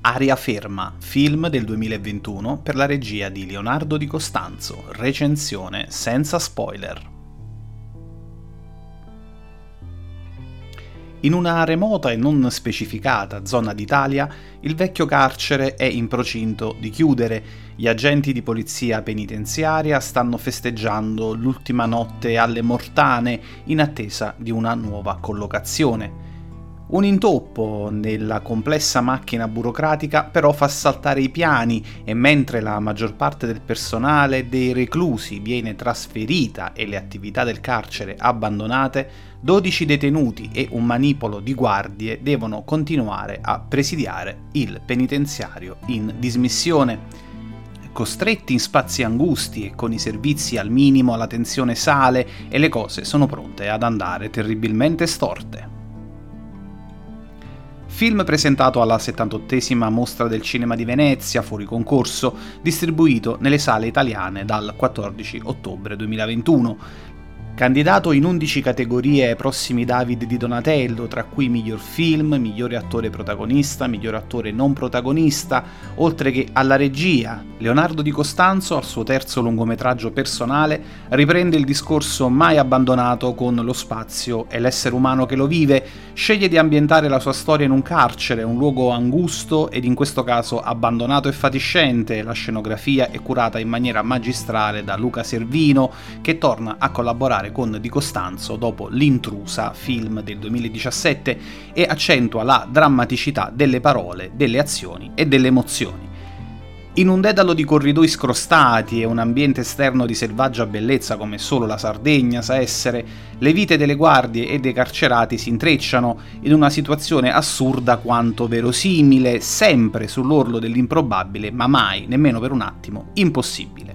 Aria ferma, film del 2021 per la regia di Leonardo Di Costanzo, recensione senza spoiler. In una remota e non specificata zona d'Italia, il vecchio carcere è in procinto di chiudere. Gli agenti di polizia penitenziaria stanno festeggiando l'ultima notte alle mortane in attesa di una nuova collocazione. Un intoppo nella complessa macchina burocratica però fa saltare i piani e mentre la maggior parte del personale dei reclusi viene trasferita e le attività del carcere abbandonate, 12 detenuti e un manipolo di guardie devono continuare a presidiare il penitenziario in dismissione costretti in spazi angusti e con i servizi al minimo la tensione sale e le cose sono pronte ad andare terribilmente storte. Film presentato alla 78esima Mostra del Cinema di Venezia, fuori concorso, distribuito nelle sale italiane dal 14 ottobre 2021. Candidato in 11 categorie ai prossimi David di Donatello, tra cui miglior film, migliore attore protagonista, miglior attore non protagonista, oltre che alla regia, Leonardo Di Costanzo, al suo terzo lungometraggio personale, riprende il discorso mai abbandonato con lo spazio e l'essere umano che lo vive, sceglie di ambientare la sua storia in un carcere, un luogo angusto ed in questo caso abbandonato e fatiscente, la scenografia è curata in maniera magistrale da Luca Servino, che torna a collaborare particolare con Di Costanzo dopo L'intrusa, film del 2017, e accentua la drammaticità delle parole, delle azioni e delle emozioni. In un dedalo di corridoi scrostati e un ambiente esterno di selvaggia bellezza come solo la Sardegna sa essere, le vite delle guardie e dei carcerati si intrecciano in una situazione assurda quanto verosimile, sempre sull'orlo dell'improbabile, ma mai, nemmeno per un attimo, impossibile.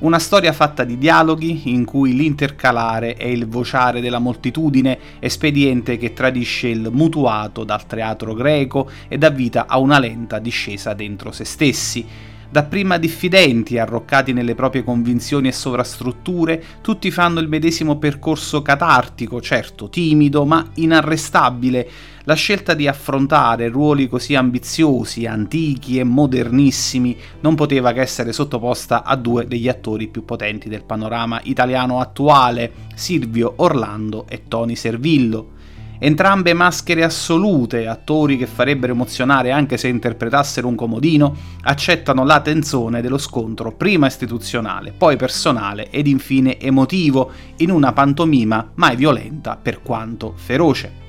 Una storia fatta di dialoghi in cui l'intercalare è il vociare della moltitudine, espediente che tradisce il mutuato dal teatro greco e dà vita a una lenta discesa dentro se stessi. Dapprima diffidenti, arroccati nelle proprie convinzioni e sovrastrutture, tutti fanno il medesimo percorso catartico, certo timido, ma inarrestabile, la scelta di affrontare ruoli così ambiziosi, antichi e modernissimi non poteva che essere sottoposta a due degli attori più potenti del panorama italiano attuale, Silvio Orlando e Tony Servillo. Entrambe maschere assolute, attori che farebbero emozionare anche se interpretassero un comodino, accettano la tensione dello scontro prima istituzionale, poi personale ed infine emotivo, in una pantomima mai violenta per quanto feroce.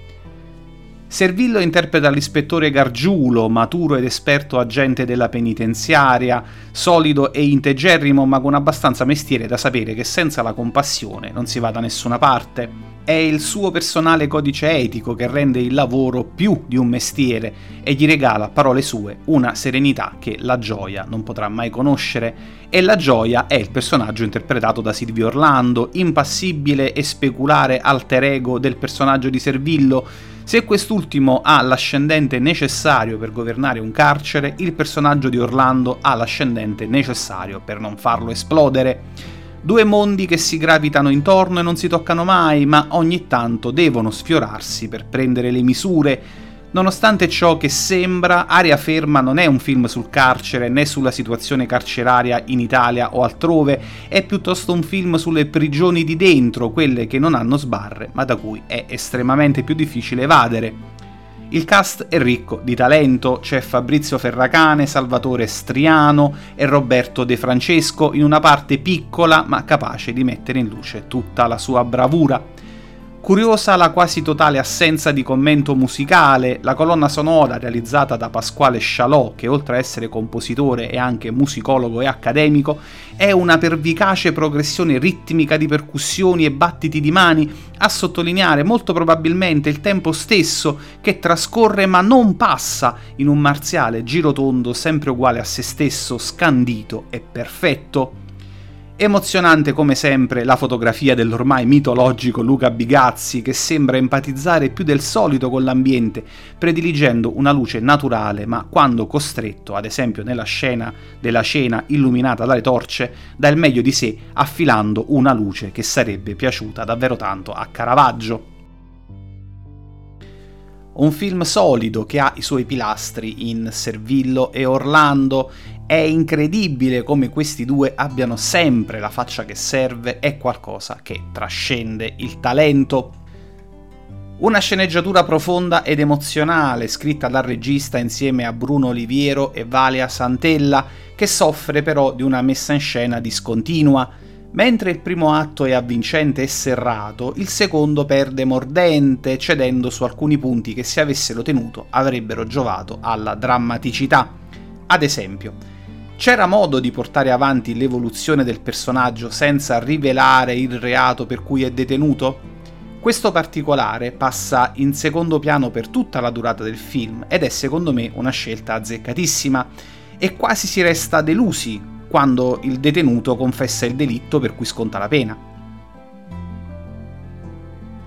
Servillo interpreta l'ispettore Gargiulo, maturo ed esperto agente della penitenziaria, solido e integerrimo ma con abbastanza mestiere da sapere che senza la compassione non si va da nessuna parte. È il suo personale codice etico che rende il lavoro più di un mestiere e gli regala, parole sue, una serenità che la gioia non potrà mai conoscere. E la gioia è il personaggio interpretato da Silvio Orlando, impassibile e speculare alter ego del personaggio di Servillo, se quest'ultimo ha l'ascendente necessario per governare un carcere, il personaggio di Orlando ha l'ascendente necessario per non farlo esplodere. Due mondi che si gravitano intorno e non si toccano mai, ma ogni tanto devono sfiorarsi per prendere le misure, Nonostante ciò che sembra, Aria Ferma non è un film sul carcere né sulla situazione carceraria in Italia o altrove, è piuttosto un film sulle prigioni di dentro, quelle che non hanno sbarre, ma da cui è estremamente più difficile evadere. Il cast è ricco di talento, c'è Fabrizio Ferracane, Salvatore Striano e Roberto De Francesco in una parte piccola ma capace di mettere in luce tutta la sua bravura. Curiosa la quasi totale assenza di commento musicale, la colonna sonora realizzata da Pasquale Scialò, che oltre a essere compositore è anche musicologo e accademico, è una pervicace progressione ritmica di percussioni e battiti di mani, a sottolineare molto probabilmente il tempo stesso che trascorre ma non passa in un marziale girotondo sempre uguale a se stesso, scandito e perfetto. Emozionante come sempre la fotografia dell'ormai mitologico Luca Bigazzi che sembra empatizzare più del solito con l'ambiente, prediligendo una luce naturale ma quando costretto, ad esempio nella scena della cena illuminata dalle torce, dà il meglio di sé affilando una luce che sarebbe piaciuta davvero tanto a Caravaggio. Un film solido che ha i suoi pilastri in Servillo e Orlando. È incredibile come questi due abbiano sempre la faccia che serve, è qualcosa che trascende il talento. Una sceneggiatura profonda ed emozionale, scritta dal regista insieme a Bruno Oliviero e Valia Santella, che soffre però di una messa in scena discontinua. Mentre il primo atto è avvincente e serrato, il secondo perde mordente, cedendo su alcuni punti che se avessero tenuto avrebbero giovato alla drammaticità. Ad esempio, c'era modo di portare avanti l'evoluzione del personaggio senza rivelare il reato per cui è detenuto? Questo particolare passa in secondo piano per tutta la durata del film ed è secondo me una scelta azzeccatissima e quasi si resta delusi quando il detenuto confessa il delitto per cui sconta la pena.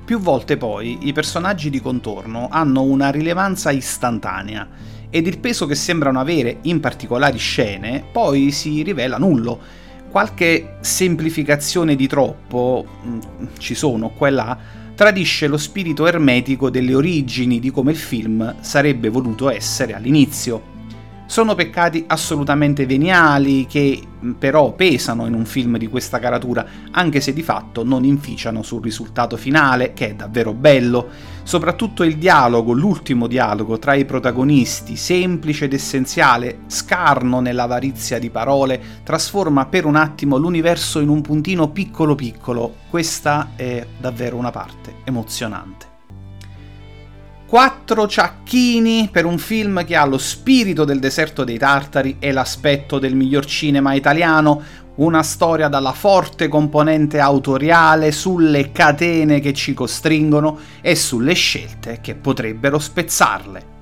Più volte poi i personaggi di contorno hanno una rilevanza istantanea ed il peso che sembrano avere in particolari scene poi si rivela nullo. Qualche semplificazione di troppo mm, ci sono qua e là, tradisce lo spirito ermetico delle origini di come il film sarebbe voluto essere all'inizio. Sono peccati assolutamente veniali che però pesano in un film di questa caratura, anche se di fatto non inficiano sul risultato finale, che è davvero bello. Soprattutto il dialogo, l'ultimo dialogo tra i protagonisti, semplice ed essenziale, scarno nell'avarizia di parole, trasforma per un attimo l'universo in un puntino piccolo piccolo. Questa è davvero una parte emozionante. Quattro ciacchini per un film che ha lo spirito del deserto dei tartari e l'aspetto del miglior cinema italiano, una storia dalla forte componente autoriale sulle catene che ci costringono e sulle scelte che potrebbero spezzarle.